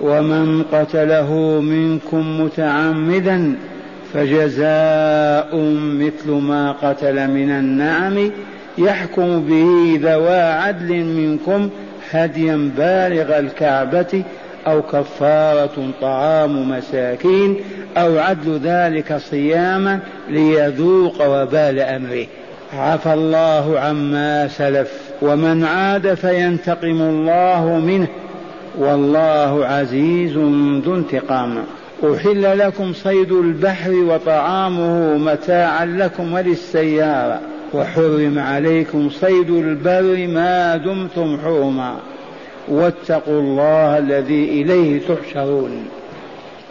ومن قتله منكم متعمدا فجزاء مثل ما قتل من النعم يحكم به ذوى عدل منكم هديا بالغ الكعبة أو كفارة طعام مساكين أو عدل ذلك صياما ليذوق وبال أمره. عفى الله عما سلف. ومن عاد فينتقم الله منه. والله عزيز ذو انتقام. أحل لكم صيد البحر وطعامه متاعا لكم وللسيارة. وحرم عليكم صيد البر ما دمتم حرما. واتقوا الله الذي إليه تحشرون.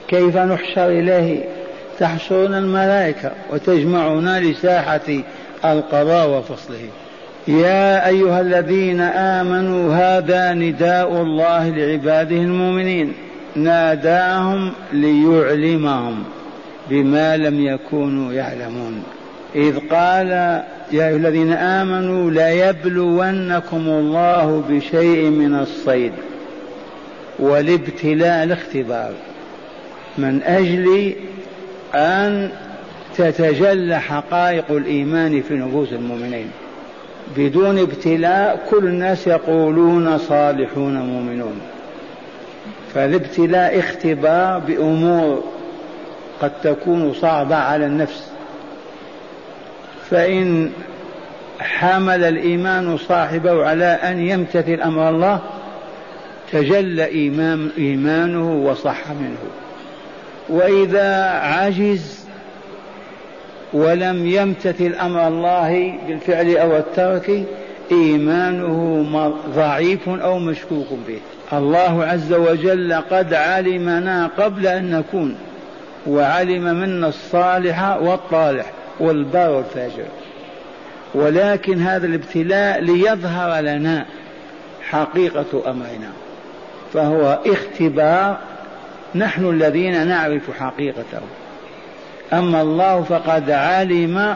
كيف نحشر إليه؟ تحشرون الملائكة وتجمعنا لساحة القضاء وفصله. يا أيها الذين آمنوا هذا نداء الله لعباده المؤمنين. ناداهم ليعلمهم بما لم يكونوا يعلمون. إذ قال يا أيها الذين آمنوا ليبلونكم الله بشيء من الصيد والابتلاء الاختبار. من أجل أن تتجلى حقائق الإيمان في نفوس المؤمنين. بدون ابتلاء كل الناس يقولون صالحون مؤمنون. فالابتلاء اختبار بأمور قد تكون صعبة على النفس. فإن حمل الإيمان صاحبه على أن يمتثل أمر الله تجلى إيمان إيمانه وصح منه. وإذا عجز ولم يمتثل أمر الله بالفعل أو الترك إيمانه ضعيف أو مشكوك به. الله عز وجل قد علمنا قبل أن نكون وعلم منا الصالح والطالح والبار والفاجر. ولكن هذا الابتلاء ليظهر لنا حقيقة أمرنا فهو اختبار. نحن الذين نعرف حقيقته. أما الله فقد علم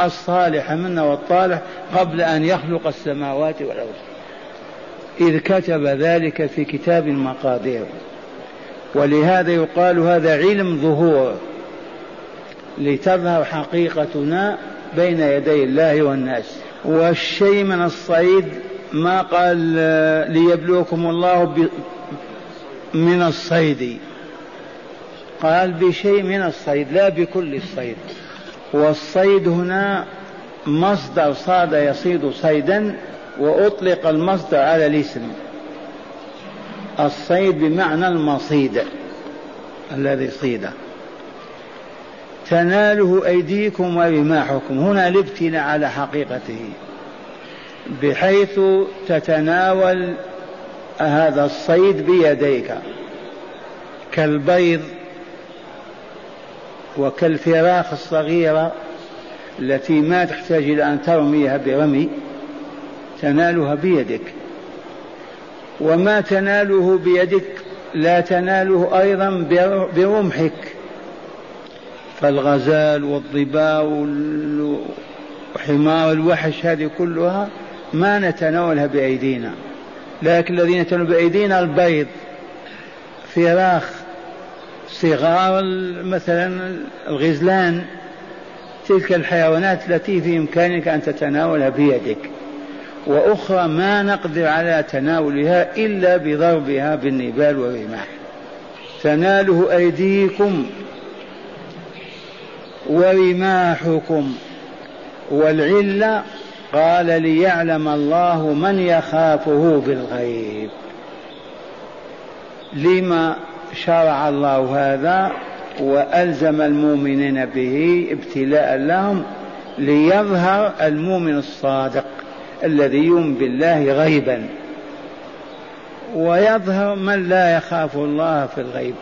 الصالح منا والطالح قبل أن يخلق السماوات والأرض. إذ كتب ذلك في كتاب المقادير ولهذا يقال هذا علم ظهور لتظهر حقيقتنا بين يدي الله والناس. والشيء من الصيد ما قال ليبلوكم الله من الصيد. قال بشيء من الصيد لا بكل الصيد. والصيد هنا مصدر صاد يصيد صيدا وأطلق المصدر على الاسم. الصيد بمعنى المصيد الذي صيد. تناله أيديكم ورماحكم. هنا الابتلاء على حقيقته. بحيث تتناول هذا الصيد بيديك. كالبيض وكالفراخ الصغيرة التي ما تحتاج إلى أن ترميها برمي تنالها بيدك. وما تناله بيدك لا تناله أيضا برمحك. فالغزال والظباء وحمار الوحش هذه كلها ما نتناولها بأيدينا. لكن الذين يتناولون بأيدينا البيض فراخ صغار مثلا الغزلان تلك الحيوانات التي في إمكانك أن تتناولها بيدك. وأخرى ما نقدر على تناولها إلا بضربها بالنبال والرماح. تناله أيديكم ورماحكم. والعلة قال ليعلم الله من يخافه بالغيب. لما شرع الله هذا وألزم المؤمنين به ابتلاء لهم ليظهر المؤمن الصادق الذي يؤمن بالله غيبا. ويظهر من لا يخاف الله في الغيب.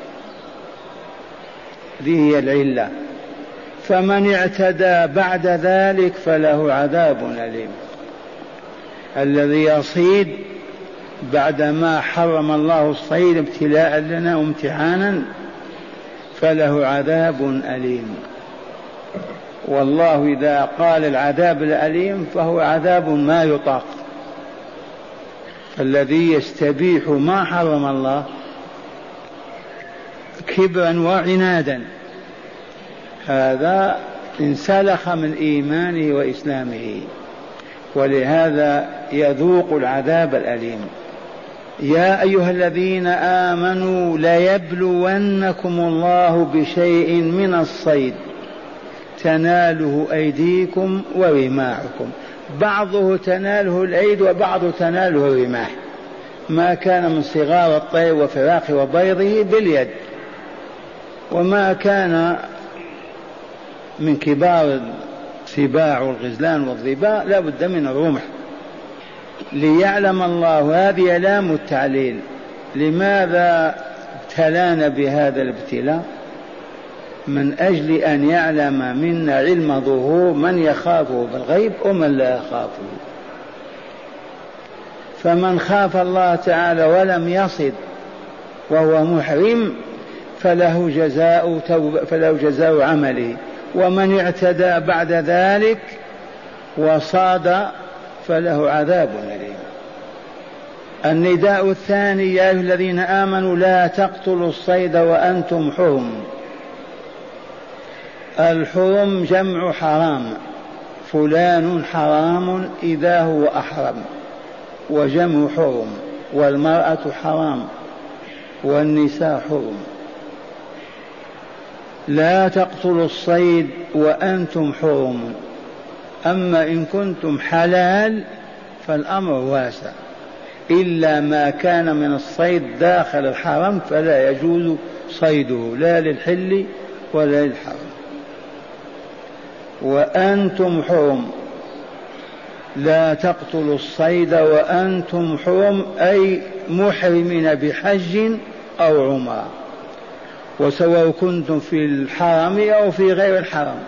هذه هي العلة. فمن اعتدى بعد ذلك فله عذاب أليم. الذي يصيد بعدما حرم الله الصيد ابتلاء لنا وامتحانا فله عذاب أليم. والله إذا قال العذاب الأليم فهو عذاب ما يطاق. الذي يستبيح ما حرم الله كبرا وعنادا. هذا انسلخ من إيمانه وإسلامه. ولهذا يذوق العذاب الأليم. يا أيها الذين آمنوا ليبلونكم الله بشيء من الصيد. تناله أيديكم ورماحكم. بعضه تناله الأيد وبعضه تناله الرماح. ما كان من صغار الطير وفراخ وبيضه باليد. وما كان من كبار السباع والغزلان والظباء لا بد من الرمح. ليعلم الله هذه لام التعليل. لماذا ابتلانا بهذا الابتلاء؟ من أجل أن يعلم منا علم ظهور من يخافه بالغيب ومن لا يخافه. فمن خاف الله تعالى ولم يصد وهو محرم فله جزاء فله جزاء عمله. ومن اعتدى بعد ذلك وصاد فله عذاب أليم. النداء الثاني يا أيها الذين آمنوا لا تقتلوا الصيد وأنتم حرم الحرم جمع حرام. فلان حرام إذا هو أحرم. وجمع حرم والمرأة حرام. والنساء حرم لا تقتلوا الصيد وأنتم حرم أما إن كنتم حلال فالأمر واسع. إلا ما كان من الصيد داخل الحرم فلا يجوز صيده لا للحل ولا للحرم. وأنتم حرم. لا تقتلوا الصيد وأنتم حرم أي محرمين بحج أو عمرة. وسواء كنتم في الحرم أو في غير الحرم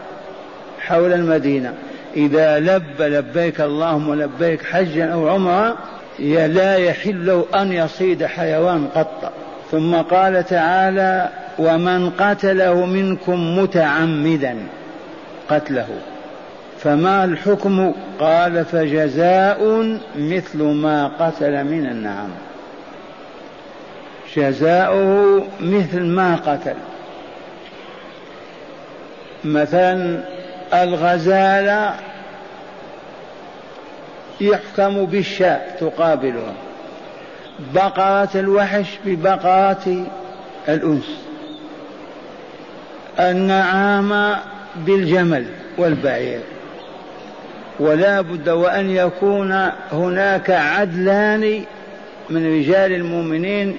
حول المدينة. إذا لب لبيك اللهم لبيك حجا أو عمرة لا يحل له أن يصيد حيوان قط. ثم قال تعالى ومن قتله منكم متعمدا قتله. فما الحكم؟ قال فجزاء مثل ما قتل من النعم. جزاؤه مثل ما قتل. مثلا الغزالة يحكم بالشاة تقابلها. بقرة الوحش ببقرة الأنس. النعام بالجمل والبعير. ولا بد وأن يكون هناك عدلان من رجال المؤمنين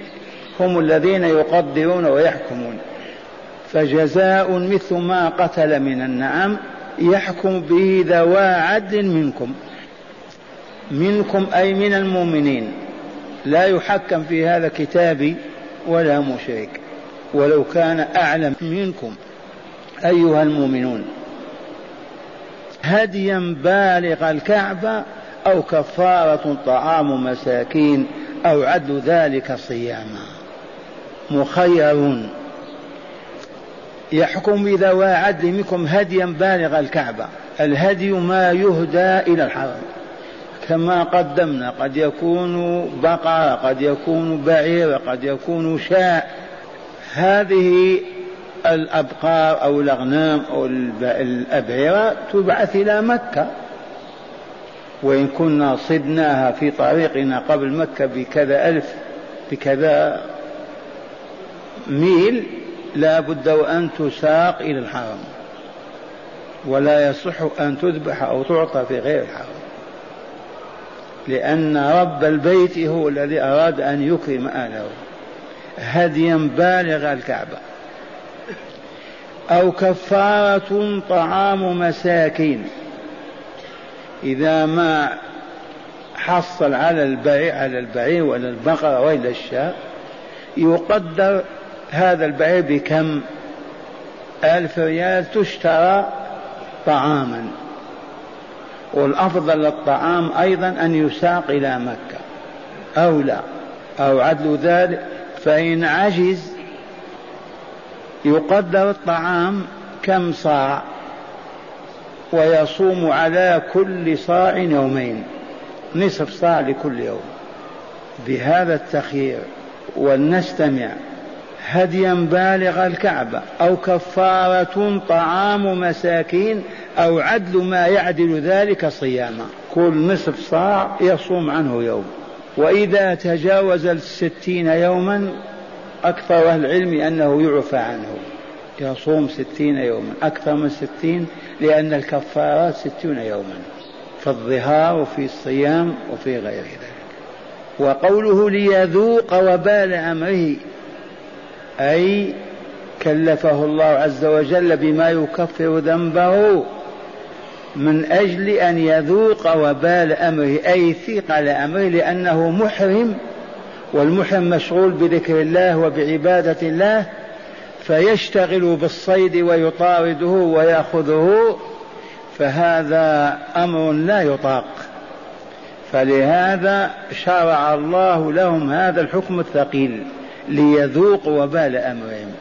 هم الذين يقدرون ويحكمون. فجزاء مثل ما قتل من النعم يحكم به ذوى عدل منكم. منكم أي من المؤمنين. لا يحكم في هذا كتابي ولا مشرك. ولو كان أعلم منكم أيها المؤمنون. هديا بالغ الكعبة أو كفارة طعام مساكين أو عدل ذلك صياما. مخيرون يحكم بذوى عدل منكم هديا بالغ الكعبة. الهدي ما يهدى إلى الحرم. كما قدمنا قد يكون بقرة قد يكون بعير قد يكون شاء. هذه الأبقار أو الأغنام أو الأبعرة تبعث إلى مكة. وإن كنا صدناها في طريقنا قبل مكة بكذا ألف بكذا ميل لا بد وأن تساق إلى الحرم. ولا يصح أن تذبح أو تعطى في غير الحرم. لأن رب البيت هو الذي أراد أن يكرم أهله. هديا بالغ الكعبة. أو كفارة طعام مساكين. إذا ما يحصل على البعير على البعير ولا البقرة ولا الشاة يقدر هذا البعير بكم؟ ألف ريال تشترى طعاما. والأفضل للطعام أيضا أن يساق إلى مكة. أو لا. أو عدل ذلك فإن عجز يقدر الطعام كم صاع ويصوم على كل صاع يومين. نصف صاع لكل يوم. بهذا التخيير ولنستمع هديا بالغ الكعبة أو كفارة طعام مساكين أو عدل ما يعدل ذلك صياما. كل نصف صاع يصوم عنه يوم. وإذا تجاوز الستين يوما أكثر أهل العلم أنه يعفى عنه. يصوم ستين يوما أكثر من ستين لأن الكفارات ستون يوما في الظهار وفي الصيام وفي غير ذلك. وقوله ليذوق وبال أمره أي كلفه الله عز وجل بما يكفر ذنبه من أجل أن يذوق وبال أمره أي ثقل أمره لأنه محرم والمحرم مشغول بذكر الله وبعبادة الله فيشتغل بالصيد ويطارده ويأخذه فهذا أمر لا يطاق. فلهذا شرع الله لهم هذا الحكم الثقيل. ليذوقوا وبال أمرهم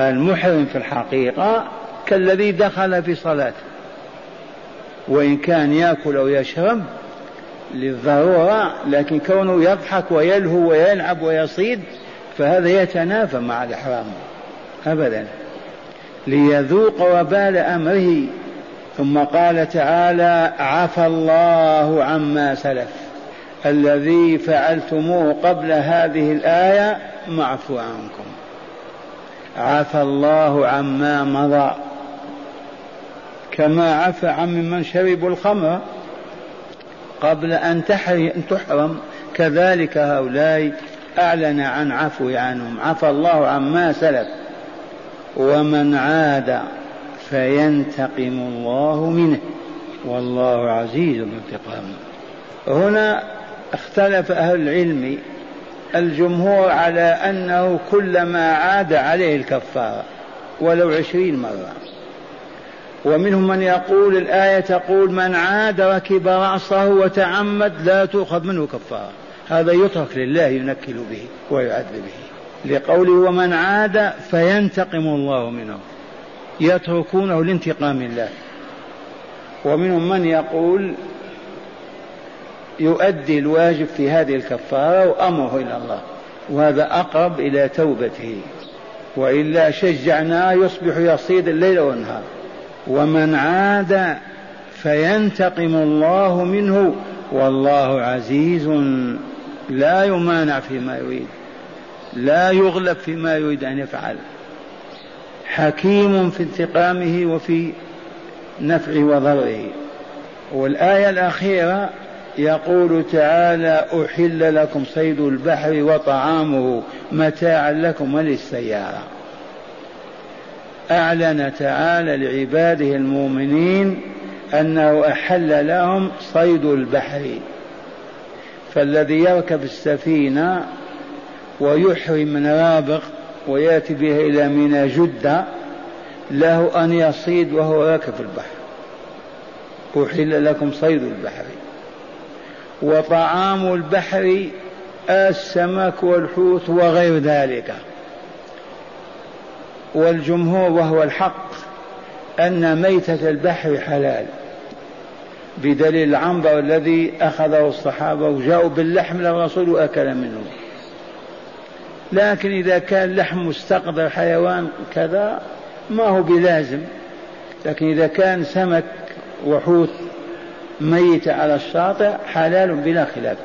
المحرم في الحقيقة كالذي دخل في صلاته. وإن كان يأكل أو يشرب للضرورة لكن كونه يضحك ويلهو ويلعب ويصيد فهذا يتنافى مع الإحرام. أبدا. ليذوق وبال أمره. ثم قال تعالى عفى الله عما سلف. الذي فعلتموه قبل هذه الآية معفو عنكم. عفى الله عما مضى. كما عفى عن ممن شربوا الخمر قبل أن تحرم كذلك هؤلاء أعلن عن عفو عنهم. عفى الله عما سلف. ومن عاد فينتقم الله منه. والله عزيز انتقام. هنا اختلف أهل العلم الجمهور على أنه كلما عاد عليه الكفارة ولو عشرين مرة. ومنهم من يقول الآية تقول من عاد ركب رأسه وتعمد لا تؤخذ منه كفارة. هذا يترك لله ينكل به ويعذب به. لقوله ومن عاد فينتقم الله منه. يتركونه لانتقام الله. ومنهم من يقول يؤدي الواجب في هذه الكفارة وأمره إلى الله. وهذا أقرب إلى توبته. وإلا شجعناه يصبح يصيد الليل والنهار. ومن عاد فينتقم الله منه. والله عزيز لا يمانع فيما يريد. لا يغلب فيما يريد أن يفعل. حكيم في انتقامه وفي نفعه وضره والآية الأخيرة يقول تعالى أحل لكم صيد البحر وطعامه متاعا لكم وللسيارة. أعلن تعالى لعباده المؤمنين أنه أحل لهم صيد البحر. فالذي يركب السفينة ويحرم من رابغ ويأتي به إلى منى جدة له أن يصيد وهو راكب البحر. أحل لكم صيد البحر. وطعام البحر السمك والحوت وغير ذلك. والجمهور وهو الحق أن ميتة البحر حلال. بدليل العنبر الذي أخذه الصحابة وجاءوا باللحم للرسول وأكل منه. لكن إذا كان لحم مستقدر حيوان كذا ما هو بلازم. لكن إذا كان سمك وحوت ميت على الشاطئ حلال بلا خلاف.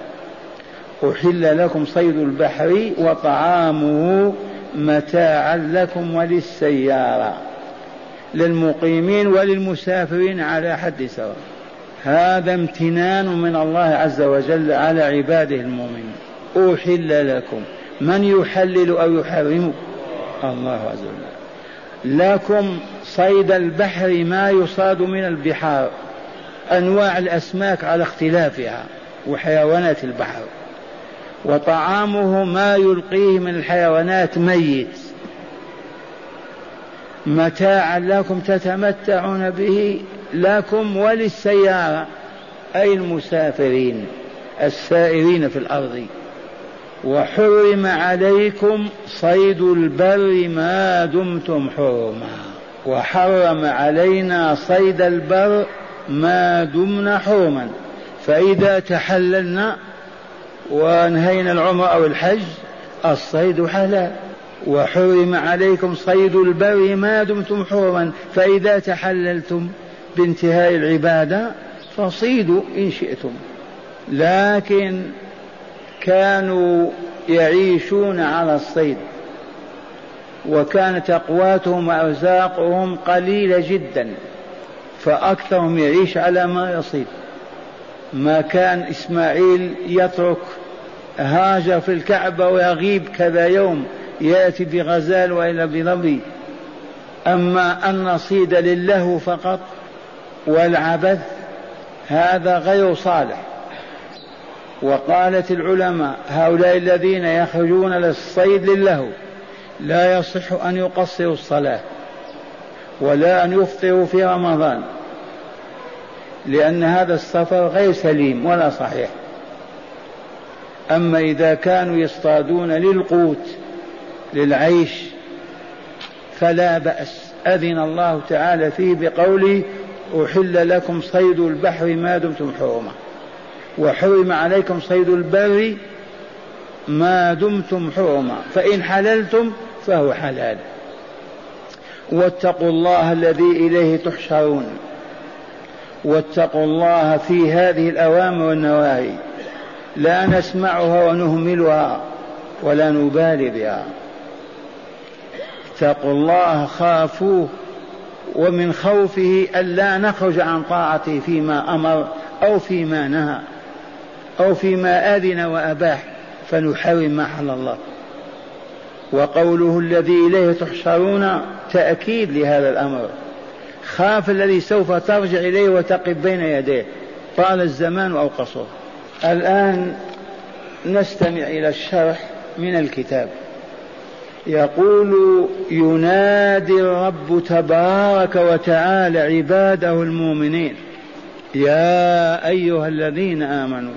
أحل لكم صيد البحر وطعامه متاعا لكم وللسيارة للمقيمين وللمسافرين على حد سواء. هذا امتنان من الله عز وجل على عباده المؤمنين. أحل لكم. من يحلل أو يحرم؟ الله عز وجل. لكم صيد البحر ما يصاد من البحار. أنواع الأسماك على اختلافها وحيوانات البحر. وطعامه ما يلقيه من الحيوانات ميت. متاعا لكم تتمتعون به لكم وللسيارة. أي المسافرين السائرين في الأرض. وحرم عليكم صيد البر ما دمتم حرما. وحرم علينا صيد البر ما دمنا حرما فإذا تحللنا وانهينا العمر أو الحج الصيد حلال. وحرم عليكم صيد البر ما دمتم حرما فإذا تحللتم بانتهاء العبادة فصيدوا إن شئتم. لكن كانوا يعيشون على الصيد. وكانت أقواتهم وأرزاقهم قليلة جدا. فأكثرهم يعيش على ما يصيد ما كان إسماعيل يترك هاجر في الكعبة ويغيب كذا يوم يأتي بغزال وإلى بظبي أما أن نصيد لله فقط والعبث هذا غير صالح. وقالت العلماء هؤلاء الذين يخرجون للصيد لله لا يصح أن يقصروا الصلاة. ولا أن يفطروا في رمضان لأن هذا السفر غير سليم ولا صحيح. أما إذا كانوا يصطادون للقوت للعيش فلا بأس. أذن الله تعالى فيه بقوله أحل لكم صيد البحر ما دمتم حرما. وحرم عليكم صيد البر ما دمتم حرما. فإن حللتم فهو حلال. واتقوا الله الذي إليه تحشرون. واتقوا الله في هذه الأوامر والنواهي. لا نسمعها ونهملها ولا نبالي بها. اتقوا الله خافوه ومن خوفه ألا نخرج عن طاعته فيما أمر أو فيما نهى أو فيما أذن وأباح. فنحرم ما حل الله. وقوله الذي إليه تحشرون تأكيد لهذا الأمر. خاف الذي سوف ترجع إليه وتقف بين يديه. طال الزمان أو قصر الآن نستمع إلى الشرح من الكتاب. يقول ينادي الرب تبارك وتعالى عباده المؤمنين. يا أيها الذين آمنوا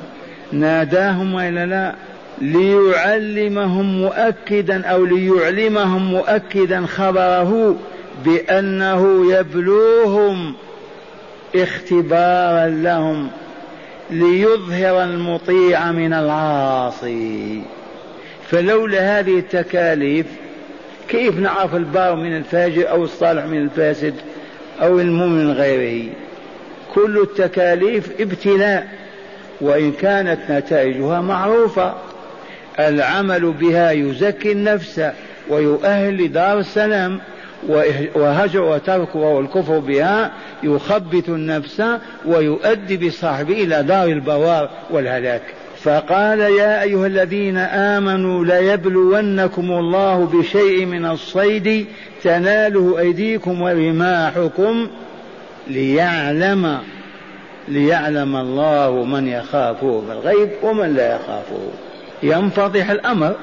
ناداهم وإلا لا؟ ليعلمهم مؤكدا أو ليعلمهم مؤكدا خبره بأنه يبلوهم اختبارا لهم ليظهر المطيع من العاصي. فلولا هذه التكاليف كيف نعرف البار من الفاجر أو الصالح من الفاسد أو المؤمن من غيره؟ كل التكاليف ابتلاء وإن كانت نتائجها معروفة. العمل بها يزكي النفس ويؤهل لدار السلام وهجر وترك والكفر بها يخبط النفس ويؤدي بصاحبه إلى دار البوار والهلاك. فقال يا أيها الذين آمنوا ليبلونكم الله بشيء من الصيد تناله أيديكم ورماحكم ليعلم ليعلم الله من يخافه بالغيب ومن لا يخافه. ينفضح الأمر.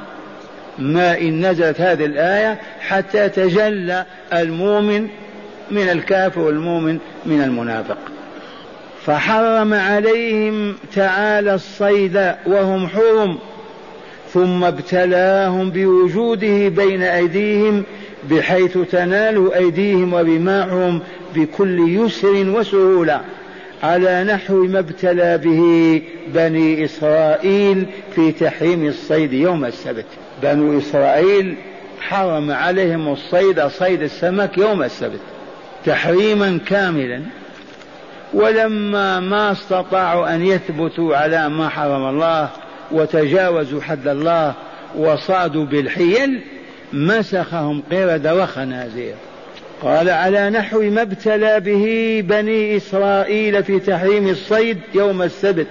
ما إن نزلت هذه الآية حتى تجلى المؤمن من الكافر والمؤمن من المنافق. فحرم عليهم تعالى الصيد وهم حرم ثم ابتلاهم بوجوده بين أيديهم بحيث تنال أيديهم ورماحهم بكل يسر وسهولة. على نحو ما ابتلى به بني إسرائيل في تحريم الصيد يوم السبت. بنو إسرائيل حرم عليهم الصيد صيد السمك يوم السبت تحريما كاملا. ولما ما استطاعوا أن يثبتوا على ما حرم الله وتجاوزوا حد الله وصادوا بالحيل مسخهم قردة وخنازير. قال على نحو ما ابتلى به بني إسرائيل في تحريم الصيد يوم السبت.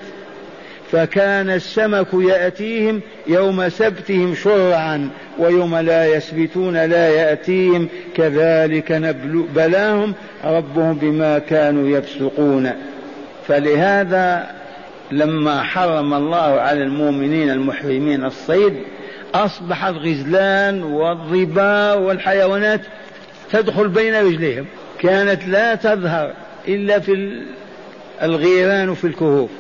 فكان السمك يأتيهم يوم سبتهم شرعا ويوم لا يسبتون لا يأتيهم. كذلك نبل بلاهم ربهم بما كانوا يفسقون. فلهذا لما حرم الله على المؤمنين المحرمين الصيد أصبح الغزلان والظباء والحيوانات تدخل بين رجليهم. كانت لا تظهر إلا في الغيران وفي الكهوف.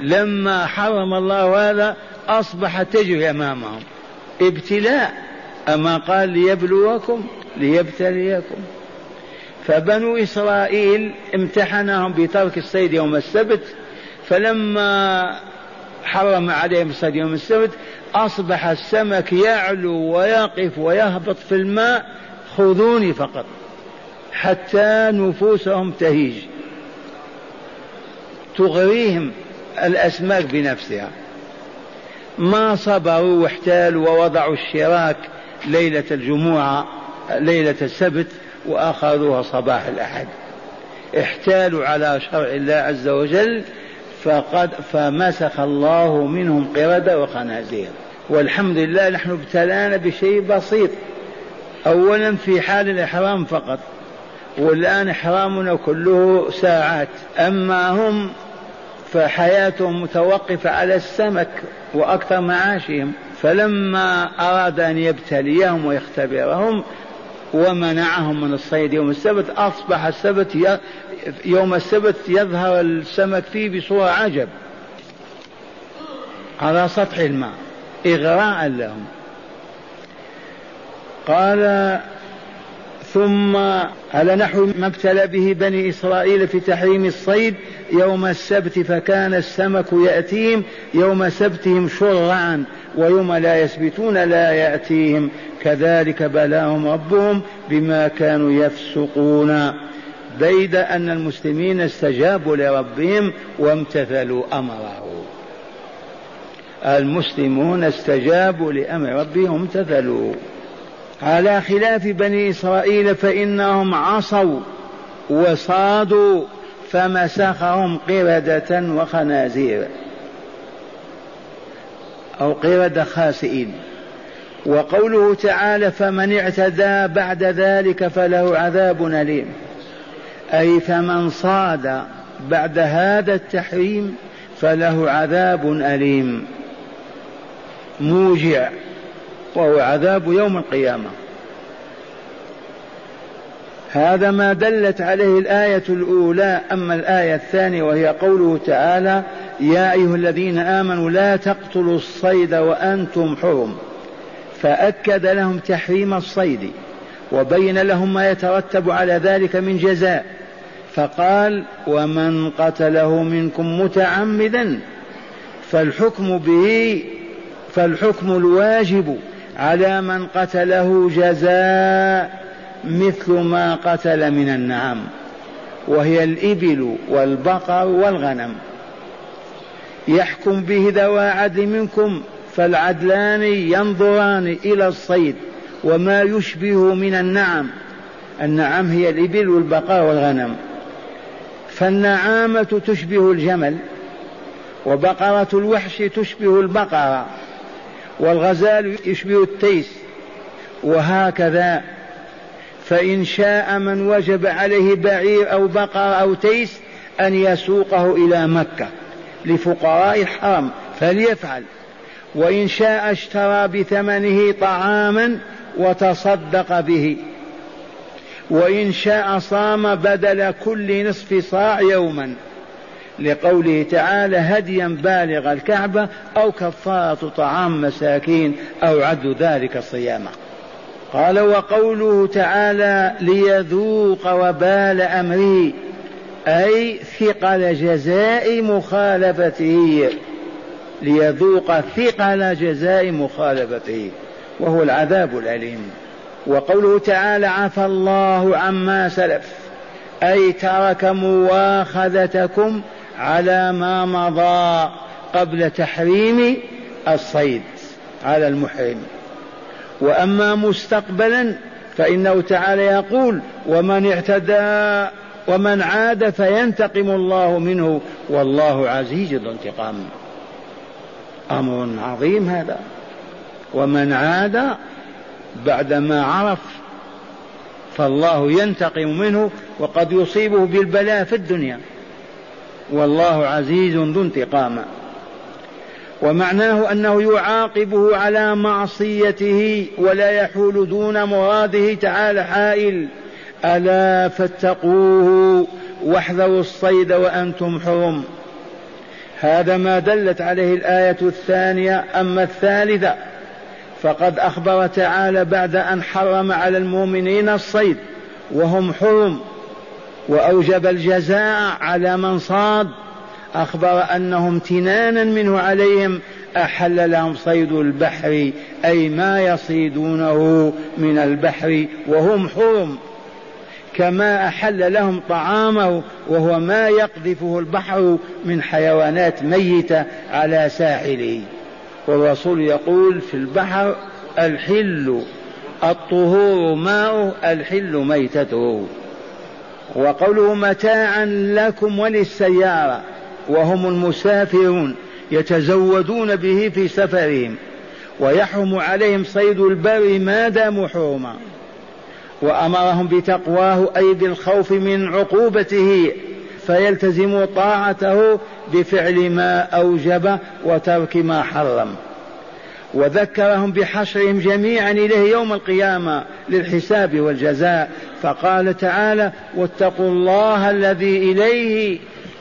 لما حرم الله هذا أصبحت تجري أمامهم. ابتلاء. أما قال ليبلوكم ليبتليكم. فبنو إسرائيل امتحنهم بترك الصيد يوم السبت. فلما حرم عليهم الصيد يوم السبت أصبح السمك يعلو ويقف ويهبط في الماء خذوني فقط حتى نفوسهم تهيج. تغريهم الأسماك بنفسها. ما صبروا واحتالوا ووضعوا الشراك ليلة الجمعة ليلة السبت وأخذوها صباح الأحد. احتالوا على شرع الله عز وجل فقد فمسخ الله منهم قردة وخنازير. والحمد لله نحن ابتلانا بشيء بسيط. أولا في حال الإحرام فقط والآن إحرامنا كله ساعات. أما هم فحياتهم متوقفة على السمك وأكثر معاشهم. فلما أراد أن يبتليهم ويختبرهم ومنعهم من الصيد يوم السبت أصبح السبت يوم السبت يظهر السمك فيه بصورة عجب. على سطح الماء إغراء لهم. قال ثم على نحو ما ابتلى به بني إسرائيل في تحريم الصيد يوم السبت فكان السمك يأتيهم يوم سبتهم شرعا ويوم لا يسبتون لا يأتيهم. كذلك بلاهم ربهم بما كانوا يفسقون. بيد أن المسلمين استجابوا لربهم وامتثلوا أمره. المسلمون استجابوا لأمر ربهم وامتثلوا. على خلاف بني إسرائيل فإنهم عصوا وصادوا فمسخهم قردة وخنازير أو قردة خاسئين. وقوله تعالى فمن اعتدى بعد ذلك فله عذاب أليم. أي فمن صاد بعد هذا التحريم فله عذاب أليم. موجع. وهو عذاب يوم القيامة. هذا ما دلت عليه الآية الأولى أما الآية الثانية وهي قوله تعالى يا أيها الذين آمنوا لا تقتلوا الصيد وأنتم حرم. فأكد لهم تحريم الصيد وبين لهم ما يترتب على ذلك من جزاء. فقال ومن قتله منكم متعمدا فالحكم به فالحكم الواجب على من قتله جزاء مثل ما قتل من النعم وهي الإبل والبقر والغنم. يحكم به ذوى عدل منكم فالعدلان ينظران إلى الصيد وما يشبه من النعم. النعم هي الإبل والبقر والغنم. فالنعامة تشبه الجمل وبقرة الوحش تشبه البقرة. والغزال يشبه التيس وهكذا. فإن شاء من وجب عليه بعير أو بقر أو تيس أن يسوقه إلى مكة. لفقراء الحرم فليفعل. وإن شاء اشترى بثمنه طعاما وتصدق به. وإن شاء صام بدل كل نصف صاع يوما. لقوله تعالى هديا بالغ الكعبة أو كفارة طعام مساكين أو عد ذلك صياما. قال وقوله تعالى ليذوق وبال أمره أي ثقل جزاء مخالفته. ليذوق ثقل جزاء مخالفته وهو العذاب الأليم. وقوله تعالى عفى الله عما سلف أي ترك مواخذتكم على ما مضى قبل تحريم الصيد على المحرم. وأما مستقبلا فإنه تعالى يقول ومن اعتدى ومن عاد فينتقم الله منه والله عزيز ذو انتقام. أمر عظيم هذا. ومن عاد بعدما عرف فالله ينتقم منه وقد يصيبه بالبلاء في الدنيا. والله عزيز ذو انتقام. ومعناه أنه يعاقبه على معصيته ولا يحول دون مراده تعالى حائل. ألا فاتقوه واحذروا الصيد وأنتم حرم. هذا ما دلت عليه الآية الثانية. أما الثالثة فقد أخبر تعالى بعد أن حرم على المؤمنين الصيد وهم حرم. وأوجب الجزاء على من صاد. أخبر انه امتنانا منه عليهم أحل لهم صيد البحر أي ما يصيدونه من البحر وهم حرم. كما أحل لهم طعامه وهو ما يقذفه البحر من حيوانات ميتة على ساحله. والرسول يقول في البحر الحل الطهور ماؤه الحل ميتته. وقوله متاعا لكم وللسيارة وهم المسافرون يتزودون به في سفرهم ويحرم عليهم صيد البر ما داموا حرما وأمرهم بتقواه اي بالخوف من عقوبته فيلتزموا طاعته بفعل ما أوجب وترك ما حرم. وذكرهم بحشرهم جميعا إليه يوم القيامة للحساب والجزاء. فقال تعالى واتقوا الله الذي إليه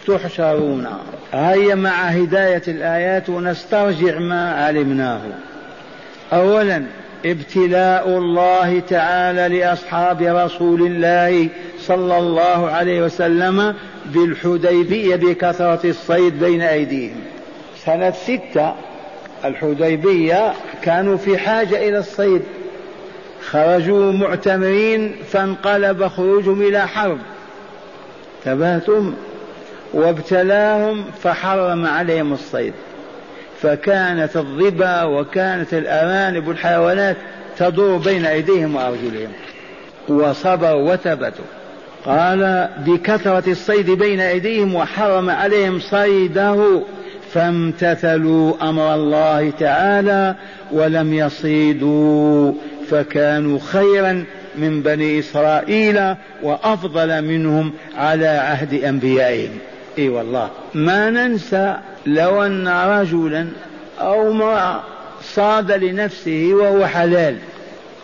تحشرون. هيا مع هداية الآيات ونسترجع ما علمناه. اولا ابتلاء الله تعالى لأصحاب رسول الله صلى الله عليه وسلم بالحديبية بكثرة الصيد بين أيديهم. سنة ستة الحديبية كانوا في حاجة إلى الصيد. خرجوا معتمرين فانقلب خروجهم إلى حرب. تبهتم وابتلاهم فحرم عليهم الصيد. فكانت الظبا وكانت الأرانب والحيوانات تدور بين أيديهم وأرجلهم. وصبروا وثبتوا. قال بكثرة الصيد بين أيديهم وحرم عليهم صيده. فامتثلوا أمر الله تعالى ولم يصيدوا فكانوا خيرا من بني إسرائيل وأفضل منهم على عهد أنبيائهم. إي والله. ما ننسى لو أن رجلا أو امرأة صاد لنفسه وهو حلال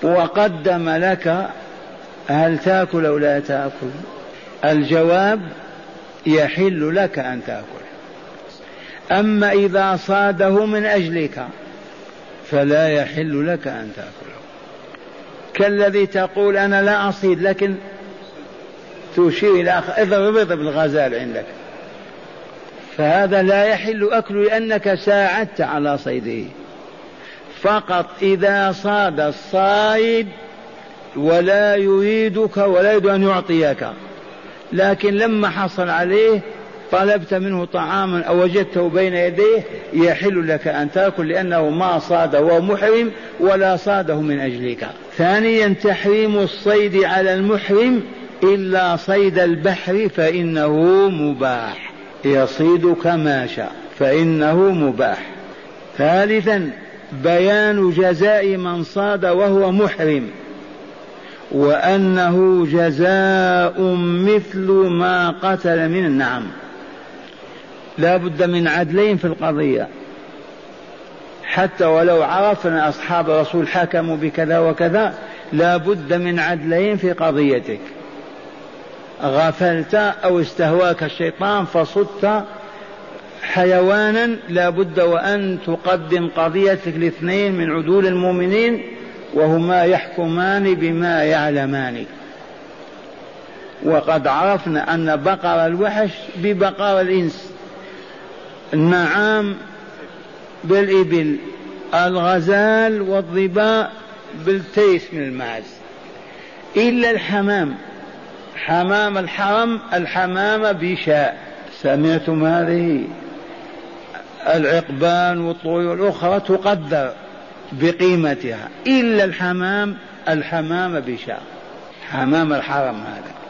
وقدم لك هل تأكل أو لا تأكل؟ الجواب يحل لك أن تأكل. أما إذا صاده من أجلك فلا يحل لك أن تأكله. كالذي تقول أنا لا أصيد لكن تشير إلى اضرب اضرب الغزال عندك. فهذا لا يحل أكله لأنك ساعدت على صيده. فقط إذا صاد الصائد ولا يريدك ولا يريد أن يعطيك. لكن لما حصل عليه طلبت منه طعاما أو وجدته بين يديه يحل لك أن تأكل لأنه ما صاد وهو محرم ولا صاده من أجلك. ثانيا تحريم الصيد على المحرم إلا صيد البحر فإنه مباح. يصيد كما شاء فإنه مباح. ثالثا بيان جزاء من صاد وهو محرم. وأنه جزاء مثل ما قتل من النعم. لا بد من عدلين في القضية. حتى ولو عرفنا أصحاب الرسول حكموا بكذا وكذا لا بد من عدلين في قضيتك. غفلت أو استهواك الشيطان فصدت حيوانا لا بد وأن تقدم قضيتك لاثنين من عدول المؤمنين وهما يحكمان بما يعلمان. وقد عرفنا أن بقر الوحش ببقر الإنس. النعام بالإبل الغزال والظباء بالتيس من الماعز إلا الحمام حمام الحرم الحمامة بشاء. سمعتم هذه؟ العقبان والطيور الأخرى تقدر بقيمتها. إلا الحمام الحمامة بشاء. حمام الحرم هذا.